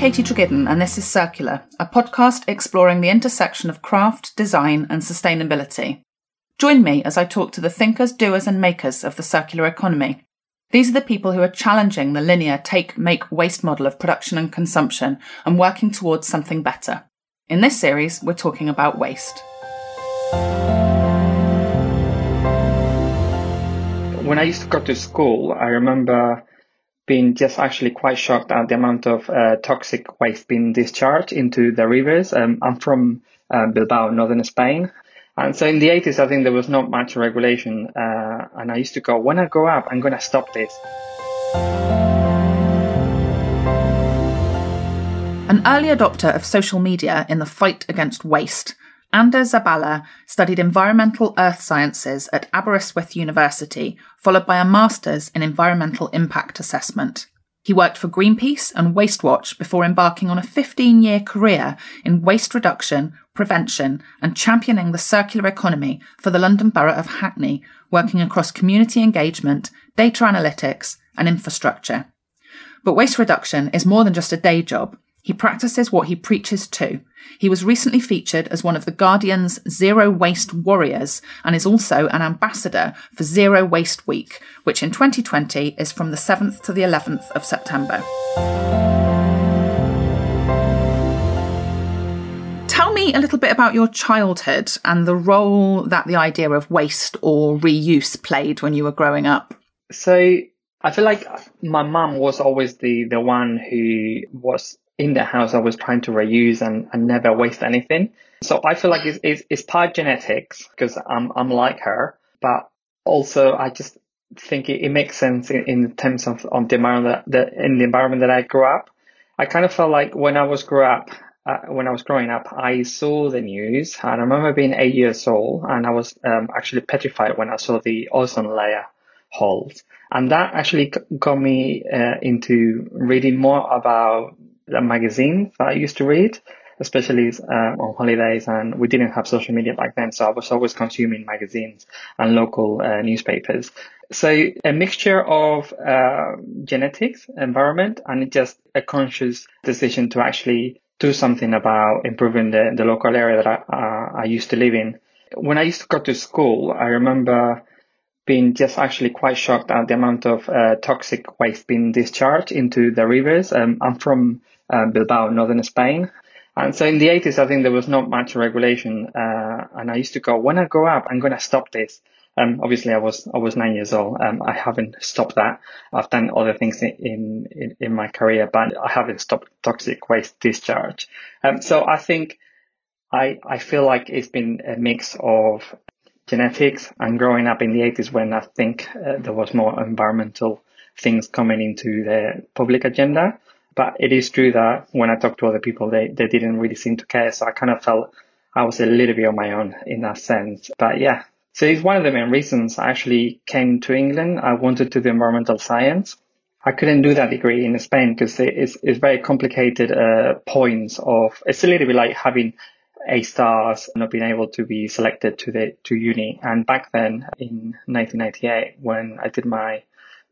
Katie Treggiden, and this is Circular, a podcast exploring the intersection of craft, design, and sustainability. Join me as I talk to the thinkers, doers, and makers of the circular economy. These are the people who are challenging the linear take, make, waste model of production and consumption and working towards something better. In this series, we're talking about waste. When I used to go to school, I remember been just actually quite shocked at the amount of uh, toxic waste being discharged into the rivers. Um, I'm from uh, Bilbao, northern Spain. And so in the 80s, I think there was not much regulation. Uh, and I used to go, when I grow up, I'm going to stop this. An early adopter of social media in the fight against waste, Ander Zabala studied environmental earth sciences at Aberystwyth University, followed by a master's in environmental impact assessment. He worked for Greenpeace and Wastewatch before embarking on a 15 year career in waste reduction, prevention, and championing the circular economy for the London Borough of Hackney, working across community engagement, data analytics, and infrastructure. But waste reduction is more than just a day job. He practices what he preaches to. He was recently featured as one of The Guardian's Zero Waste Warriors and is also an ambassador for Zero Waste Week, which in 2020 is from the 7th to the 11th of September. Tell me a little bit about your childhood and the role that the idea of waste or reuse played when you were growing up. So I feel like my mum was always the, the one who was in the house, I was trying to reuse and, and never waste anything. So I feel like it's, it's, it's part genetics because I'm, I'm like her, but also I just think it, it makes sense in, in terms of, of the environment that, in the environment that I grew up. I kind of felt like when I was grew up, uh, when I was growing up, I saw the news and I remember being eight years old and I was um, actually petrified when I saw the ozone layer holes. And that actually got me uh, into reading more about magazines that I used to read, especially uh, on holidays. And we didn't have social media back then, so I was always consuming magazines and local uh, newspapers. So a mixture of uh, genetics, environment, and just a conscious decision to actually do something about improving the, the local area that I, uh, I used to live in. When I used to go to school, I remember been just actually quite shocked at the amount of uh, toxic waste being discharged into the rivers. Um, I'm from uh, Bilbao, northern Spain. And so in the 80s, I think there was not much regulation. Uh, and I used to go, when I grow up, I'm going to stop this. Um, obviously I was, I was nine years old. Um, I haven't stopped that. I've done other things in, in, in my career, but I haven't stopped toxic waste discharge. Um, so I think I, I feel like it's been a mix of genetics and growing up in the 80s when I think uh, there was more environmental things coming into the public agenda. But it is true that when I talked to other people, they, they didn't really seem to care. So I kind of felt I was a little bit on my own in that sense. But yeah, so it's one of the main reasons I actually came to England. I wanted to do environmental science. I couldn't do that degree in Spain because it's, it's very complicated uh, points of, it's a little bit like having A stars, not being able to be selected to the, to uni. And back then in 1998, when I did my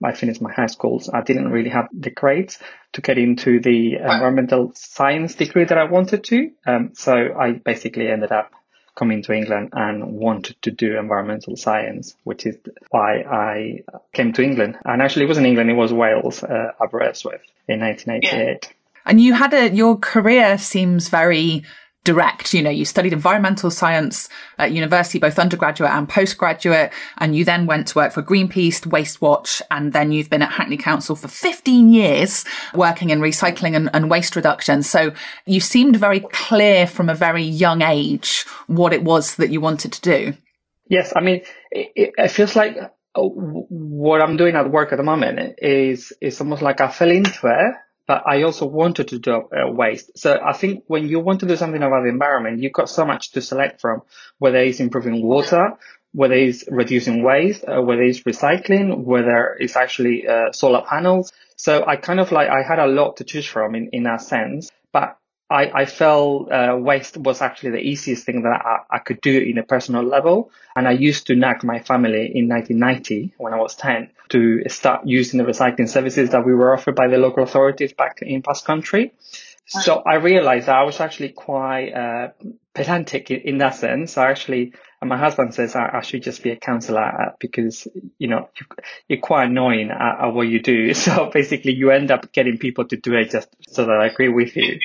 I finished my high schools, I didn't really have the grades to get into the environmental science degree that I wanted to. Um, so I basically ended up coming to England and wanted to do environmental science, which is why I came to England. And actually, it wasn't England; it was Wales, uh, Aberystwyth, in 1988. Yeah. And you had a your career seems very direct. You know, you studied environmental science at university, both undergraduate and postgraduate, and you then went to work for Greenpeace, Waste Watch, and then you've been at Hackney Council for 15 years working in recycling and, and waste reduction. So you seemed very clear from a very young age what it was that you wanted to do. Yes, I mean, it, it feels like uh, what I'm doing at work at the moment is is almost like I fell into it but I also wanted to do uh, waste. So I think when you want to do something about the environment, you've got so much to select from, whether it's improving water, whether it's reducing waste, uh, whether it's recycling, whether it's actually uh, solar panels. So I kind of like, I had a lot to choose from in, in that sense, but I, I felt uh, waste was actually the easiest thing that I, I could do in a personal level. And I used to nag my family in 1990 when I was 10 to start using the recycling services that we were offered by the local authorities back in Basque Country. So I realized that I was actually quite uh, pedantic in, in, that sense. I actually, and my husband says I, I, should just be a counselor because, you know, you're quite annoying at, at, what you do. So basically you end up getting people to do it just so that I agree with you.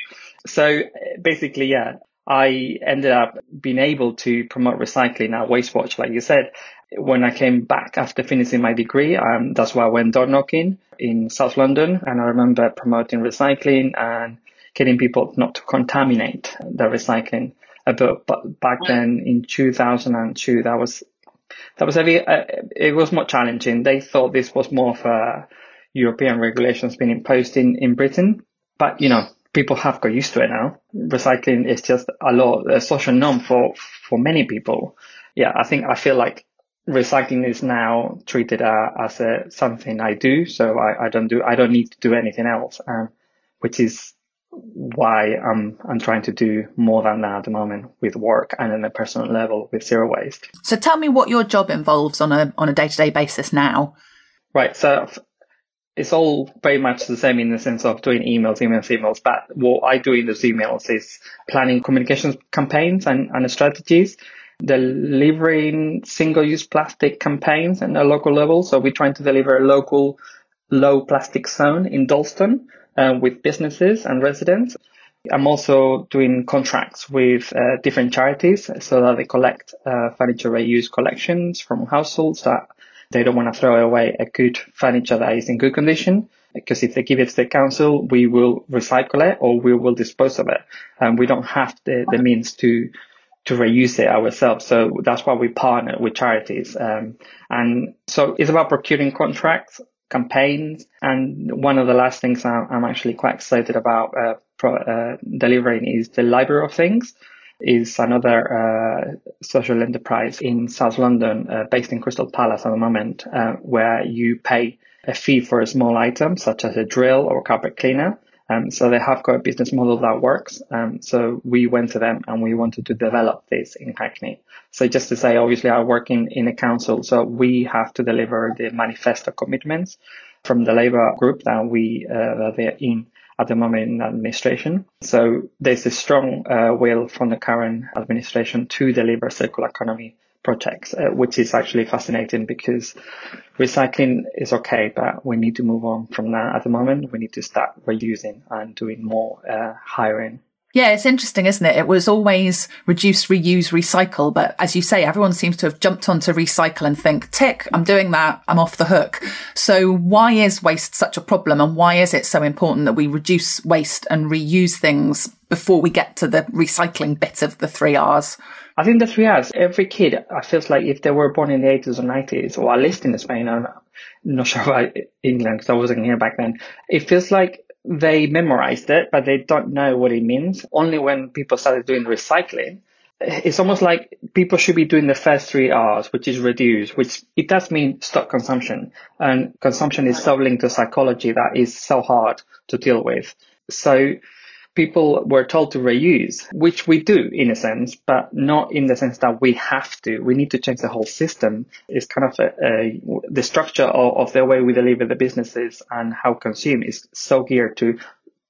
So basically, yeah, I ended up being able to promote recycling at WasteWatch, like you said. When I came back after finishing my degree, um, that's why I went door knocking in South London. And I remember promoting recycling and getting people not to contaminate the recycling. Uh, but, but back then in 2002, that was, that was a, uh, it was more challenging. They thought this was more of a European regulations being imposed in, in Britain. But, you know, people have got used to it now. Recycling is just a lot, a social norm for, for many people. Yeah, I think, I feel like recycling is now treated uh, as a, something I do. So I, I don't do, I don't need to do anything else. Um, which is why I'm I'm trying to do more than that at the moment with work and on a personal level with zero waste. So tell me what your job involves on a on a day to day basis now. Right. So it's all very much the same in the sense of doing emails, emails, emails. But what I do in those emails is planning communications campaigns and, and strategies, delivering single use plastic campaigns at a local level. So we're trying to deliver a local low plastic zone in Dalston uh, with businesses and residents. I'm also doing contracts with uh, different charities so that they collect uh, furniture reuse collections from households that they don't want to throw away a good furniture that is in good condition. Because if they give it to the council, we will recycle it or we will dispose of it. And we don't have the, the means to to reuse it ourselves. So that's why we partner with charities. Um, and so it's about procuring contracts campaigns. And one of the last things I'm actually quite excited about uh, pro, uh, delivering is the Library of Things is another uh, social enterprise in South London, uh, based in Crystal Palace at the moment, uh, where you pay a fee for a small item such as a drill or carpet cleaner. Um, so they have got a business model that works. Um, so we went to them and we wanted to develop this in Hackney. So just to say, obviously I work in, in a council, so we have to deliver the manifesto commitments from the Labour group that we, uh, that they're in at the moment in administration. So there's a strong uh, will from the current administration to deliver circular economy projects, uh, which is actually fascinating because recycling is okay, but we need to move on from that at the moment. We need to start reusing and doing more uh, hiring yeah, it's interesting, isn't it? It was always reduce, reuse, recycle. But as you say, everyone seems to have jumped onto recycle and think, tick, I'm doing that. I'm off the hook. So why is waste such a problem? And why is it so important that we reduce waste and reuse things before we get to the recycling bit of the three R's? I think the three R's, every kid, I feels like if they were born in the 80s or 90s, or at least in Spain, I'm not sure about England because I wasn't here back then. It feels like they memorized it, but they don't know what it means. Only when people started doing recycling, it's almost like people should be doing the first three R's, which is reduce, which it does mean stop consumption. And consumption is so linked to psychology that is so hard to deal with. So people were told to reuse, which we do in a sense, but not in the sense that we have to. We need to change the whole system. It's kind of a, a, the structure of, of the way we deliver the businesses and how consume is so geared to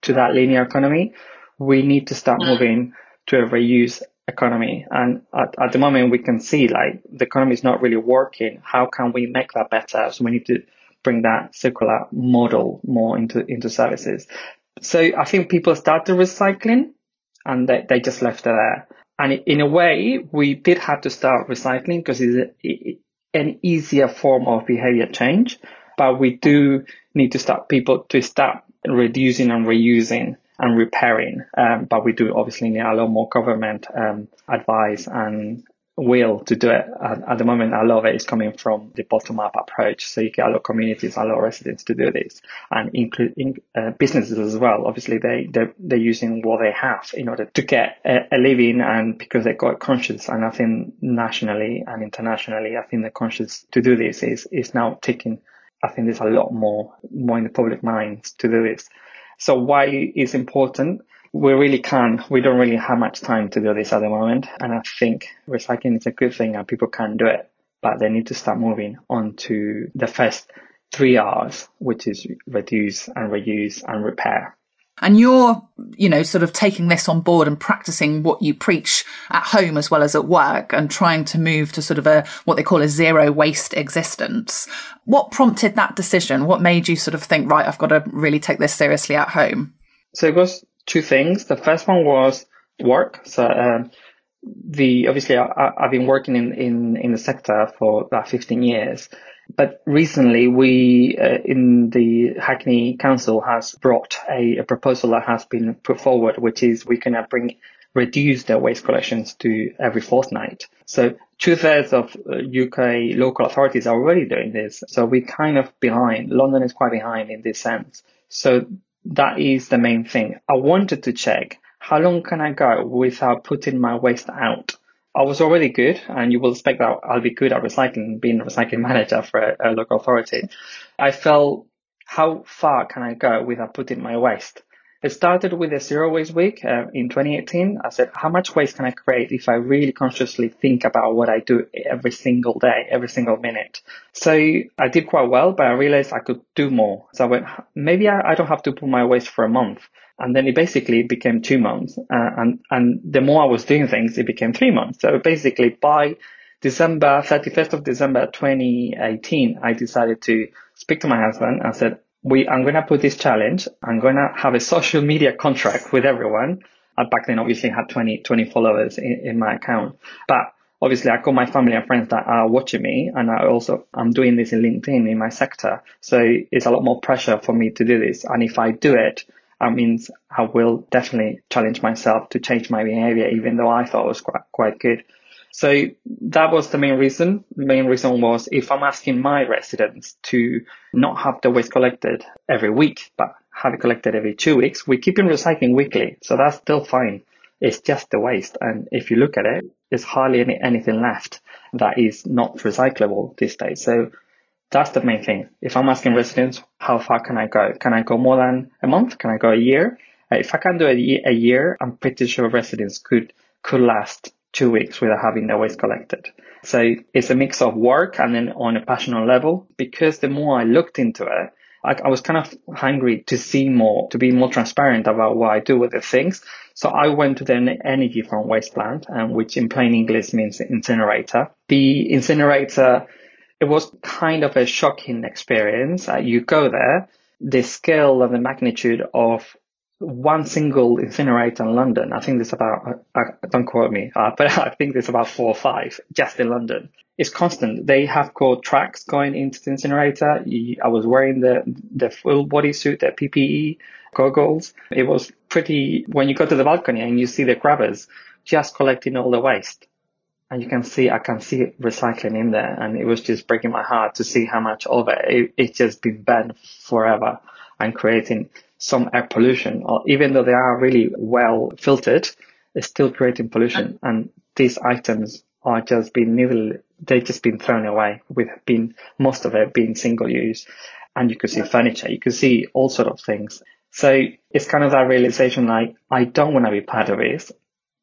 to that linear economy. We need to start moving to a reuse economy. And at, at the moment, we can see like the economy is not really working. How can we make that better? So we need to bring that circular model more into into services. So I think people started recycling and they, they just left it there. And in a way, we did have to start recycling because it's an easier form of behavior change. But we do need to start people to start reducing and reusing and repairing. Um, but we do obviously need a lot more government um, advice and will to do it. At, at, the moment, a lot of it is coming from the bottom up approach. So you get a lot of communities, a lot of residents to do this and including uh, businesses as well. Obviously, they, they're, they're, using what they have in order to get a, a, living and because they got conscious. And I think nationally and internationally, I think the conscious to do this is, is now taking, I think there's a lot more, more in the public minds to do this. So why is important? We really can't, we don't really have much time to do this at the moment. And I think recycling is a good thing and people can do it, but they need to start moving on to the first three R's, which is reduce and reuse and repair. And you're, you know, sort of taking this on board and practicing what you preach at home as well as at work and trying to move to sort of a, what they call a zero waste existence. What prompted that decision? What made you sort of think, right, I've got to really take this seriously at home? So it was two things. The first one was work. So, um, the obviously I, have been working in, in, in the sector for about 15 years but recently, we uh, in the Hackney Council has brought a, a, proposal that has been put forward, which is we can bring reduce their waste collections to every fortnight. So two thirds of UK uh, local authorities are already doing this. So we're kind of behind. London is quite behind in this sense. So that is the main thing. I wanted to check how long can I go without putting my waste out? I was already good, and you will expect that I'll be good at recycling, being a recycling manager for a, a local authority. I felt, how far can I go without putting my waste? It started with a zero waste week uh, in 2018. I said, how much waste can I create if I really consciously think about what I do every single day, every single minute? So I did quite well, but I realized I could do more. So I went, maybe I, I don't have to put my waste for a month. And then it basically became two months. Uh, and, and the more I was doing things, it became three months. So basically by December, 31st of December 2018, I decided to speak to my husband and said, we, I'm to put this challenge. I'm to have a social media contract with everyone. I back then obviously had 20, 20 followers in, in my account, but obviously I call my family and friends that are watching me and I also, I'm doing this in LinkedIn in my sector. So it's a lot more pressure for me to do this. And if I do it, that means I will definitely challenge myself to change my behavior, even though I thought it was quite, quite good. So that was the main reason. The main reason was if I'm asking my residents to not have the waste collected every week, but have it collected every two weeks, we keep in recycling weekly. So that's still fine. It's just the waste. And if you look at it, there's hardly any, anything left that is not recyclable these days. So that's the main thing. If I'm asking residents, how far can I go? Can I go more than a month? Can I go a year? Uh, if I can do a, a year, I'm pretty sure residents could could last two weeks without having their waste collected. So it's a mix of work and then on a passionate level. Because the more I looked into it, I, I was kind of hungry to see more, to be more transparent about what I do with the things. So I went to the energy from waste plant, um, which in plain English means incinerator. The incinerator it was kind of a shocking experience. Uh, you go there, the scale and the magnitude of one single incinerator in London. I think there's about, uh, uh don't quote me, uh, but I think there's about four or five just in London. It's constant. They have got tracks going into the incinerator. I was wearing the, the full body suit, the PPE goggles. It was pretty, when you go to the balcony and you see the grabbers just collecting all the waste and you can see I can see recycling in there, and it was just breaking my heart to see how much of it, it it's just been banned forever and creating some air pollution. Or even though they are really well filtered, it's still creating pollution, uh, and these items are just being nearly they've just been thrown away with being most of it being single use, and you could see furniture, you could see all sort of things. So it's kind of that realization like, I don't want to be part of this.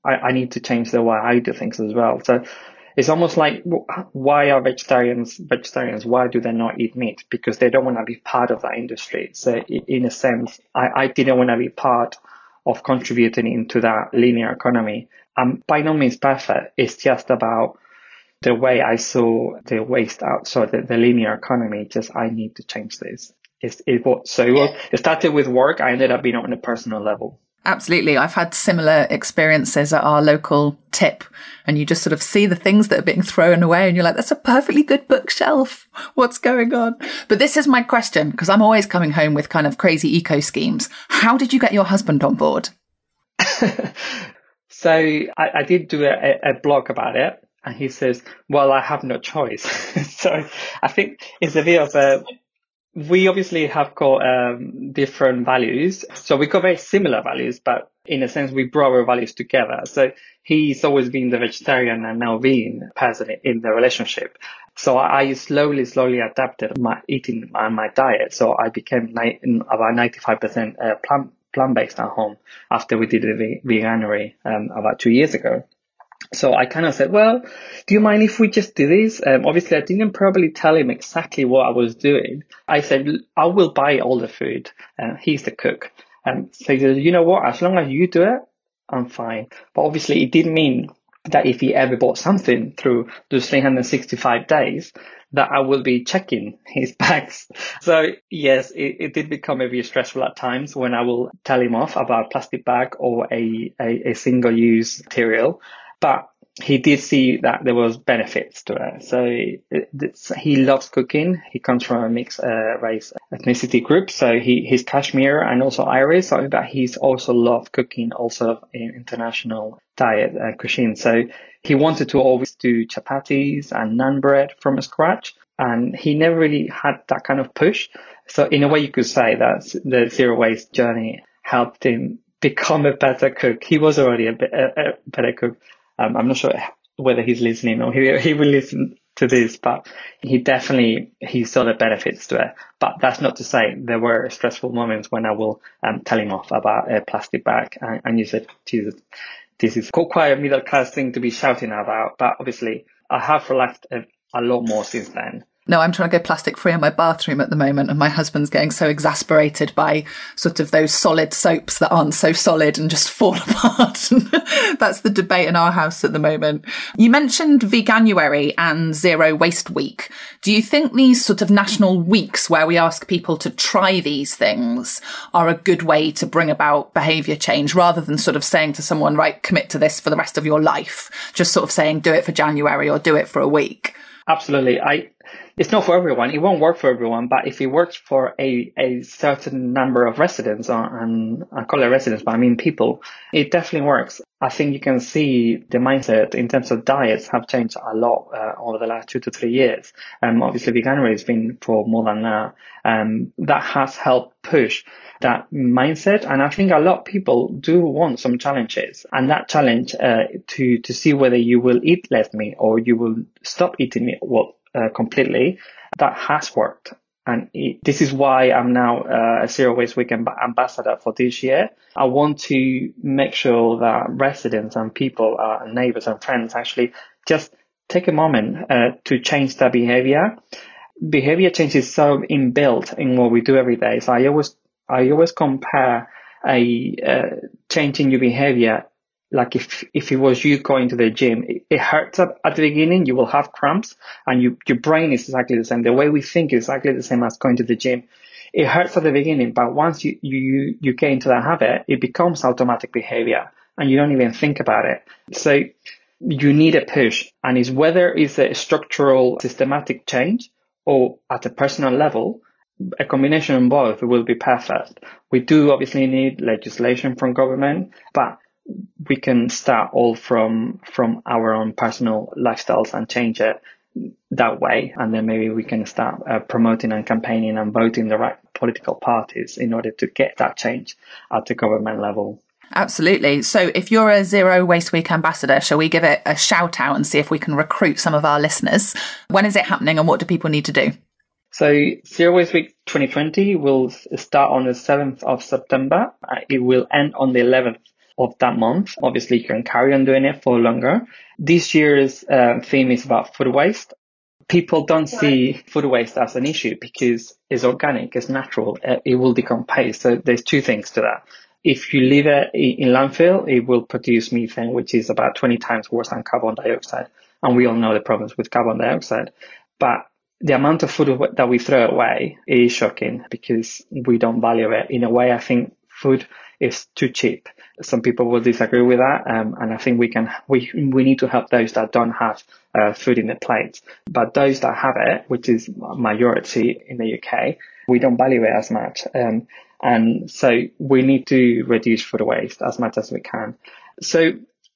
I, I need to change the way I do things as well. So it's almost like why are vegetarians vegetarians? Why do they not eat meat? Because they don't want to be part of that industry. So in a sense, I, I didn't want to be part of contributing into that linear economy. I'm by no means perfect. It's just about the way I saw the waste out. So the, the linear economy, just I need to change this. It's, it was, so it, was, it started with work. I ended up being on a personal level. Absolutely. I've had similar experiences at our local tip and you just sort of see the things that are being thrown away and you're like, that's a perfectly good bookshelf. What's going on? But this is my question because I'm always coming home with kind of crazy eco schemes. How did you get your husband on board? so I, I, did do a, a blog about it and he says, well, I have no choice. so I think it's a bit of a we obviously have got um, different values. So we got very similar values, but in a sense, we brought our values together. So he's always been the vegetarian and now vegan person in the relationship. So I slowly, slowly adapted my eating and my diet. So I became ni- about 95% uh, plant, plant-based at home after we did the veganuary um, about two years ago. So I kind of said, well, do you mind if we just do this? Um, obviously, I didn't probably tell him exactly what I was doing. I said, I will buy all the food. Uh, he's the cook. And so he said, you know what? As long as you do it, I'm fine. But obviously, it didn't mean that if he ever bought something through those 365 days, that I will be checking his bags. So yes, it, it did become maybe stressful at times when I will tell him off about a plastic bag or a, a, a single use material. But he did see that there was benefits to it. So he loves cooking. He comes from a mixed uh, race ethnicity group. So he, he's Kashmir and also Irish. So that he's also loved cooking also in international diet uh, cuisine. So he wanted to always do chapatis and naan bread from scratch. And he never really had that kind of push. So in a way, you could say that the zero waste journey helped him become a better cook. He was already a, a better cook um, I'm not sure whether he's listening or he, he will listen to this, but he definitely, he saw the benefits to it. But that's not to say there were stressful moments when I will um, tell him off about a plastic bag and, and you said, Jesus, this is quite a middle class thing to be shouting about. But obviously I have relaxed a, a lot more since then no, I'm trying to go plastic free in my bathroom at the moment, and my husband's getting so exasperated by sort of those solid soaps that aren't so solid and just fall apart. That's the debate in our house at the moment. You mentioned Veganuary and Zero Waste Week. Do you think these sort of national weeks where we ask people to try these things are a good way to bring about behaviour change rather than sort of saying to someone, right, commit to this for the rest of your life? Just sort of saying, do it for January or do it for a week. Absolutely. I it's not for everyone. It won't work for everyone, but if it works for a, a certain number of residents, uh, and I call it residents, but I mean people, it definitely works. I think you can see the mindset in terms of diets have changed a lot uh, over the last two to three years. Um, obviously, veganuary has been for more than that. Um, that has helped push that mindset. And I think a lot of people do want some challenges and that challenge, uh, to, to see whether you will eat less meat or you will stop eating meat. Well, uh, completely, that has worked. And it, this is why I'm now uh, a Zero Waste Week ambassador for this year. I want to make sure that residents and people, uh, neighbors and friends actually just take a moment uh, to change their behavior. Behavior change is so inbuilt in what we do every day. So I always, I always compare a uh, change in your behavior like if if it was you going to the gym, it, it hurts at, at, the beginning. You will have cramps, and you, your brain is exactly the same. The way we think is exactly the same as going to the gym. It hurts at the beginning, but once you you you get into that habit, it becomes automatic behavior, and you don't even think about it. So you need a push, and it's whether it's a structural, systematic change or at a personal level. A combination of both will be perfect. We do obviously need legislation from government, but we can start all from from our own personal lifestyles and change it that way and then maybe we can start uh, promoting and campaigning and voting the right political parties in order to get that change at the government level Absolutely. So, if you're a Zero Waste Week ambassador, shall we give it a shout out and see if we can recruit some of our listeners? When is it happening and what do people need to do? So, Zero Waste Week 2020 will start on the 7th of September. Uh, it will end on the 11th of that month. Obviously, you can carry on doing it for longer. This year's uh, theme is about food waste. People don't see food waste as an issue because it's organic, it's natural, uh, it will decompose. So there's two things to that. If you leave it in landfill, it will produce methane, which is about 20 times worse than carbon dioxide. And we all know the problems with carbon dioxide. But the amount of food that we throw away is shocking because we don't value it. In a way, I think food is too cheap. Some people will disagree with that, um, and I think we can we we need to help those that don't have uh, food in their plate. But those that have it, which is majority in the UK, we don't value it as much, um, and so we need to reduce food waste as much as we can. So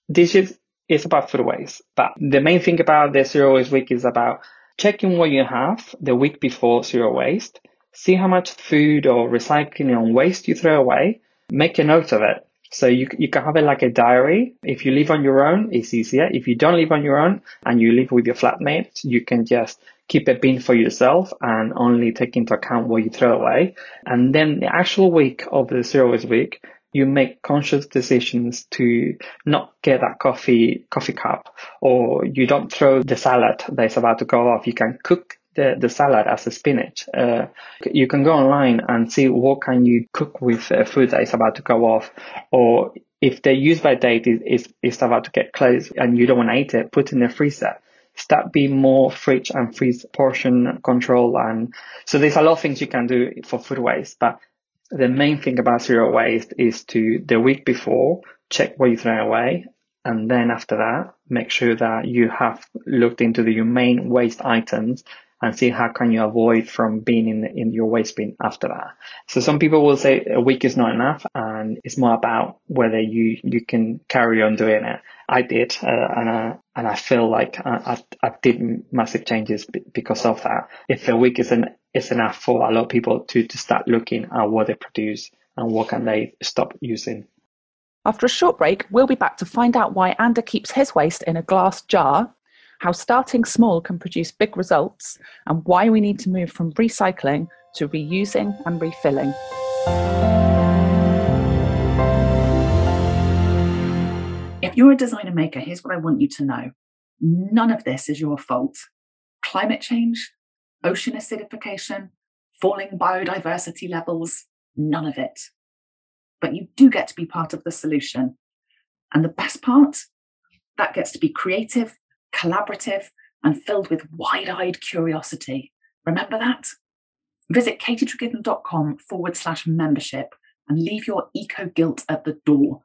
this is it's about food waste, but the main thing about the zero waste week is about checking what you have the week before zero waste, see how much food or recycling or waste you throw away, make a note of it. So you, you can have it like a diary. If you live on your own, it's easier. If you don't live on your own and you live with your flatmate, you can just keep a bin for yourself and only take into account what you throw away. And then the actual week of the zero waste week, you make conscious decisions to not get that coffee coffee cup or you don't throw the salad that's about to go off. You can cook the, the salad as a spinach. Uh, you can go online and see what can you cook with uh, food that is about to go off, or if the use by date is, is, is about to get close and you don't want to eat it, put it in the freezer. Start being more fridge and freeze portion control. And so there's a lot of things you can do for food waste, but the main thing about zero waste is to the week before check what you throw away and then after that, make sure that you have looked into the, main waste items and see how can you avoid from being in, in your waste bin after that. So some people will say a week is not enough and it's more about whether you, you can carry on doing it. I did, uh, and, I, and I feel like I, I, I did massive changes because of that. If a week isn't, is enough for a lot of people to, to start looking at what they produce and what can they stop using. After a short break, we'll be back to find out why Ander keeps his waste in a glass jar, how starting small can produce big results, and why we need to move from recycling to reusing and refilling. If you're a designer maker, here's what I want you to know none of this is your fault. Climate change, ocean acidification, falling biodiversity levels, none of it but you do get to be part of the solution. And the best part, that gets to be creative, collaborative, and filled with wide eyed curiosity. Remember that? Visit katietreggiden.com forward slash membership and leave your eco guilt at the door.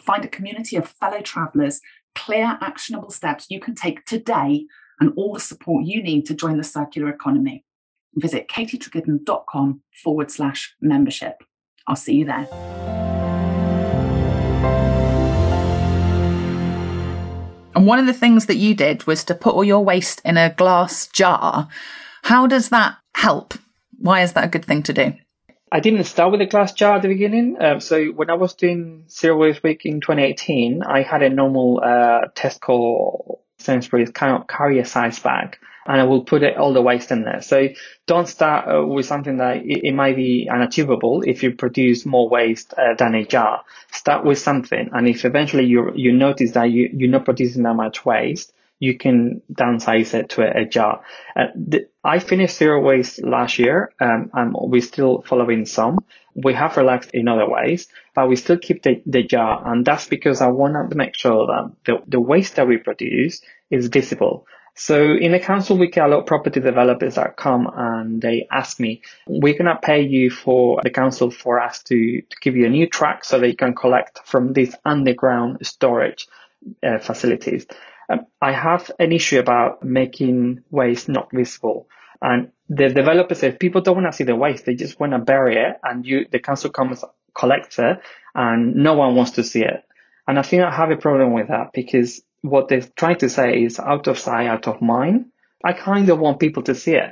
Find a community of fellow travelers, clear, actionable steps you can take today, and all the support you need to join the circular economy. Visit katietreggiden.com forward slash membership. I'll see you there. And one of the things that you did was to put all your waste in a glass jar. How does that help? Why is that a good thing to do? I didn't start with a glass jar at the beginning. Um, so when I was doing Zero Waste Week in 2018, I had a normal uh, Tesco Sainsbury's carrier size bag and I will put it, all the waste in there. So don't start uh, with something that it, it, might be unachievable if you produce more waste uh, than a jar. Start with something, and if eventually you you notice that you you're not producing that much waste, you can downsize it to a, a jar. Uh, I finished zero waste last year, um, and we're still following some. We have relaxed in other ways, but we still keep the, the jar, and that's because I want to make sure that the, the waste that we produce is visible. So in the council, we get a lot of property developers that come and they ask me, we're going to pay you for the council for us to, to give you a new track so that you can collect from these underground storage uh, facilities. Um, I have an issue about making waste not visible. And the developer says people don't want to see the waste. They just want to bury it and you, the council comes, collects it and no one wants to see it. And I think I have a problem with that because what they're trying to say is out of sight, out of mind. I kind of want people to see it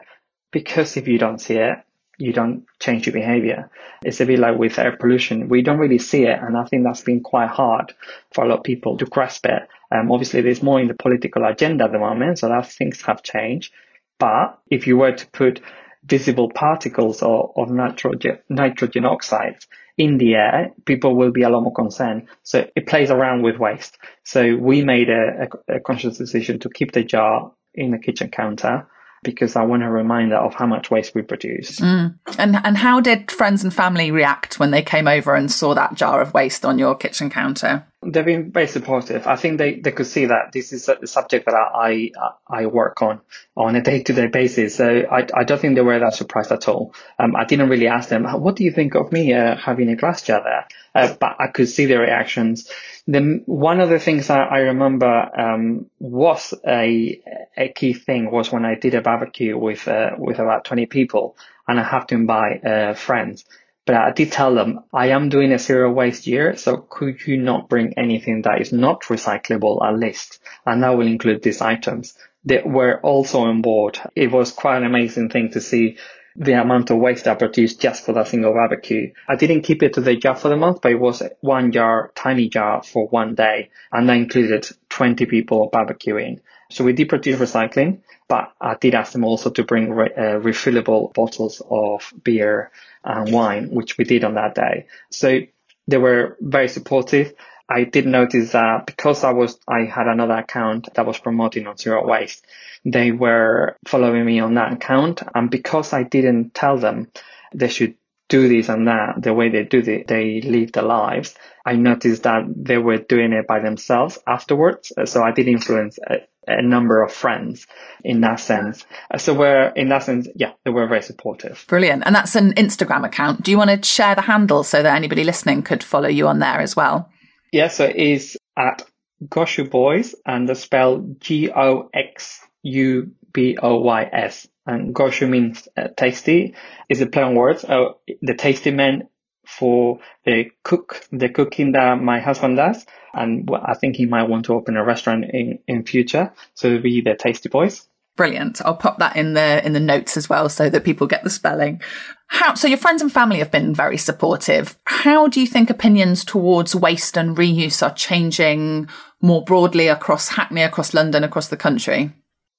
because if you don't see it, you don't change your behavior. It's a bit like with air pollution. We don't really see it. And I think that's been quite hard for a lot of people to grasp it. Um, obviously there's more in the political agenda at the moment. So that things have changed. But if you were to put visible particles of, of nitrogen, nitrogen oxides in the air, people will be a lot more concerned. So it plays around with waste. So we made a, a, a conscious decision to keep the jar in the kitchen counter because I want a reminder of how much waste we produce. Mm. And and how did friends and family react when they came over and saw that jar of waste on your kitchen counter? They've been very supportive. I think they, they could see that this is a subject that I I, work on on a day to day basis. So I, I don't think they were that surprised at all. Um, I didn't really ask them, what do you think of me uh, having a glass jar there? Uh, but I could see their reactions. The one of the things I, I remember um, was a a key thing was when I did a barbecue with uh, with about twenty people, and I have to invite uh, friends. But I did tell them I am doing a zero waste year, so could you not bring anything that is not recyclable at least? And that will include these items. They were also on board. It was quite an amazing thing to see the amount of waste I produced just for that single barbecue. I didn't keep it to the jar for the month, but it was one jar, tiny jar for one day. And that included 20 people barbecuing. So we did produce recycling, but I did ask them also to bring re- uh, refillable bottles of beer and wine, which we did on that day. So they were very supportive. I did notice that because I was, I had another account that was promoting on zero waste, they were following me on that account. And because I didn't tell them they should do this and that, the way they do it, they live their lives. I noticed that they were doing it by themselves afterwards. Uh, so I did influence a, a number of friends in that sense. Uh, so we're in that sense, yeah, they were very supportive. Brilliant. And that's an Instagram account. Do you want to share the handle so that anybody listening could follow you on there as well? Yeah, so it is at Goxu Boys and the spell G O X U B O Y S. And Goxu means uh, tasty. Is a play on words. Uh, the tasty man for the cook, the cooking that my husband does. And I think he might want to open a restaurant in, in future. So it'll be the Tasty Boys. Brilliant. I'll pop that in the in the notes as well so that people get the spelling. How so your friends and family have been very supportive. How do you think opinions towards waste and reuse are changing more broadly across Hackney, across London, across the country?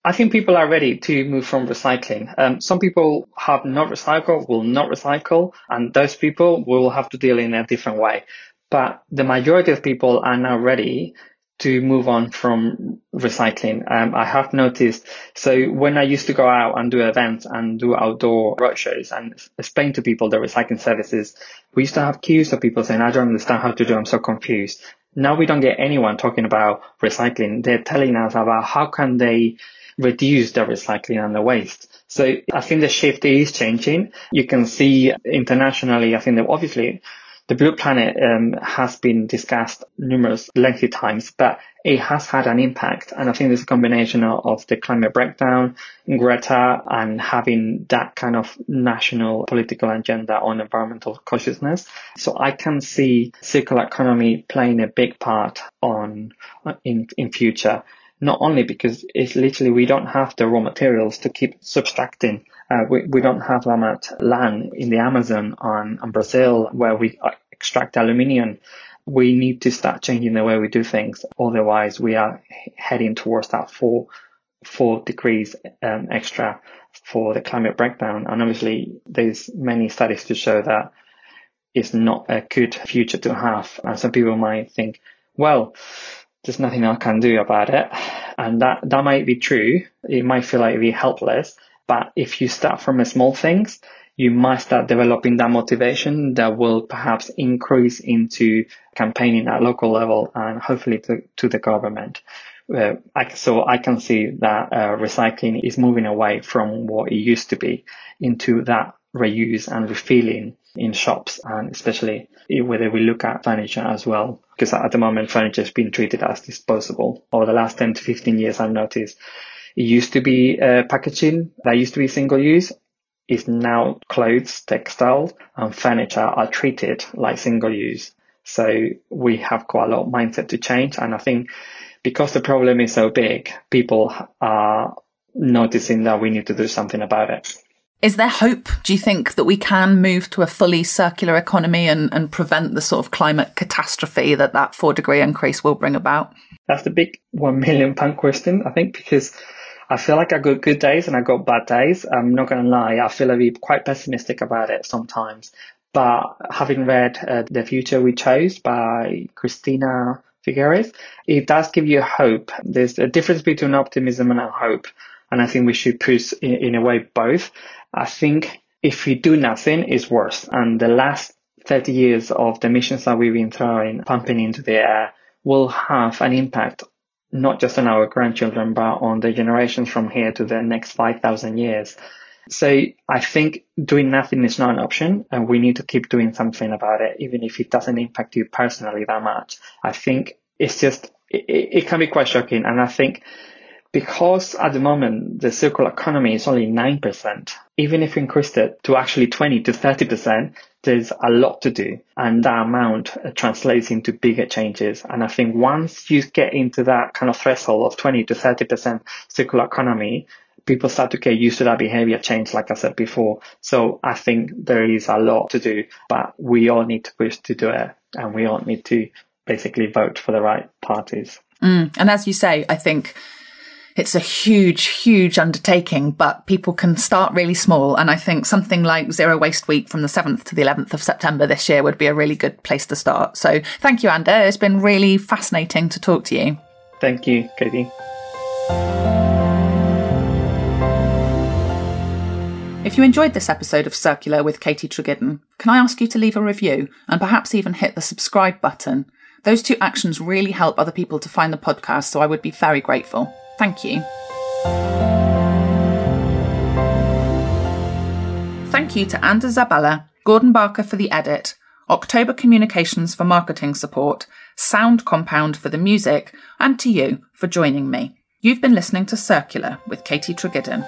I think people are ready to move from recycling. Um, some people have not recycled, will not recycle, and those people will have to deal in a different way. But the majority of people are now ready to move on from recycling. Um, I have noticed. So when I used to go out and do events and do outdoor roadshows and explain to people the recycling services, we used to have queues of people saying, I don't understand how to do. I'm so confused. Now we don't get anyone talking about recycling. They're telling us about how can they reduce the recycling and the waste. So I think the shift is changing. You can see internationally, I think that obviously the blue planet um, has been discussed numerous lengthy times, but it has had an impact. And I think there's a combination of, of the climate breakdown, Greta, and having that kind of national political agenda on environmental consciousness. So I can see circular economy playing a big part on in in future not only because it's literally we don't have the raw materials to keep subtracting. Uh, we, we don't have that much land in the Amazon and, Brazil where we extract aluminium. We need to start changing the way we do things. Otherwise, we are heading towards that four, four degrees um, extra for the climate breakdown. And obviously, there's many studies to show that it's not a good future to have. And some people might think, well, there's nothing I can do about it. And that, that might be true. It might feel like you're helpless. But if you start from the small things, you might start developing that motivation that will perhaps increase into campaigning at local level and hopefully to, to the government. Uh, I, so I can see that uh, recycling is moving away from what it used to be into that reuse and refilling in shops and especially whether we look at furniture as well because at the moment furniture is being treated as disposable. Over the last 10 to 15 years i've noticed it used to be uh, packaging that used to be single use is now clothes textiles and furniture are treated like single use so we have quite a lot of mindset to change and i think because the problem is so big people are noticing that we need to do something about it is there hope, do you think, that we can move to a fully circular economy and, and prevent the sort of climate catastrophe that that four degree increase will bring about? That's the big one million pound question, I think, because I feel like I got good days and I got bad days. I'm not going to lie. I feel like quite pessimistic about it sometimes. But having read uh, The Future We Chose by Christina Figueres, it does give you hope. There's a difference between optimism and hope. And I think we should push in, in a way both. I think if we do nothing, it's worse. And the last 30 years of the emissions that we've been throwing, pumping into the air will have an impact not just on our grandchildren, but on the generations from here to the next 5,000 years. So I think doing nothing is not an option and we need to keep doing something about it, even if it doesn't impact you personally that much. I think it's just, it, it can be quite shocking. And I think because at the moment the circular economy is only 9%, even if we increased it to actually 20 to 30%, there's a lot to do. And that amount translates into bigger changes. And I think once you get into that kind of threshold of 20 to 30% circular economy, people start to get used to that behavior change, like I said before. So I think there is a lot to do, but we all need to push to do it and we all need to basically vote for the right parties. Mm. And as you say, I think it's a huge, huge undertaking, but people can start really small. And I think something like Zero Waste Week from the 7th to the 11th of September this year would be a really good place to start. So thank you, Ander. It's been really fascinating to talk to you. Thank you, Katie. If you enjoyed this episode of Circular with Katie Treggiden, can I ask you to leave a review and perhaps even hit the subscribe button? Those two actions really help other people to find the podcast, so I would be very grateful. Thank you. Thank you to Anders Zabala, Gordon Barker for the edit, October Communications for marketing support, Sound Compound for the music, and to you for joining me. You've been listening to Circular with Katie Treggiden.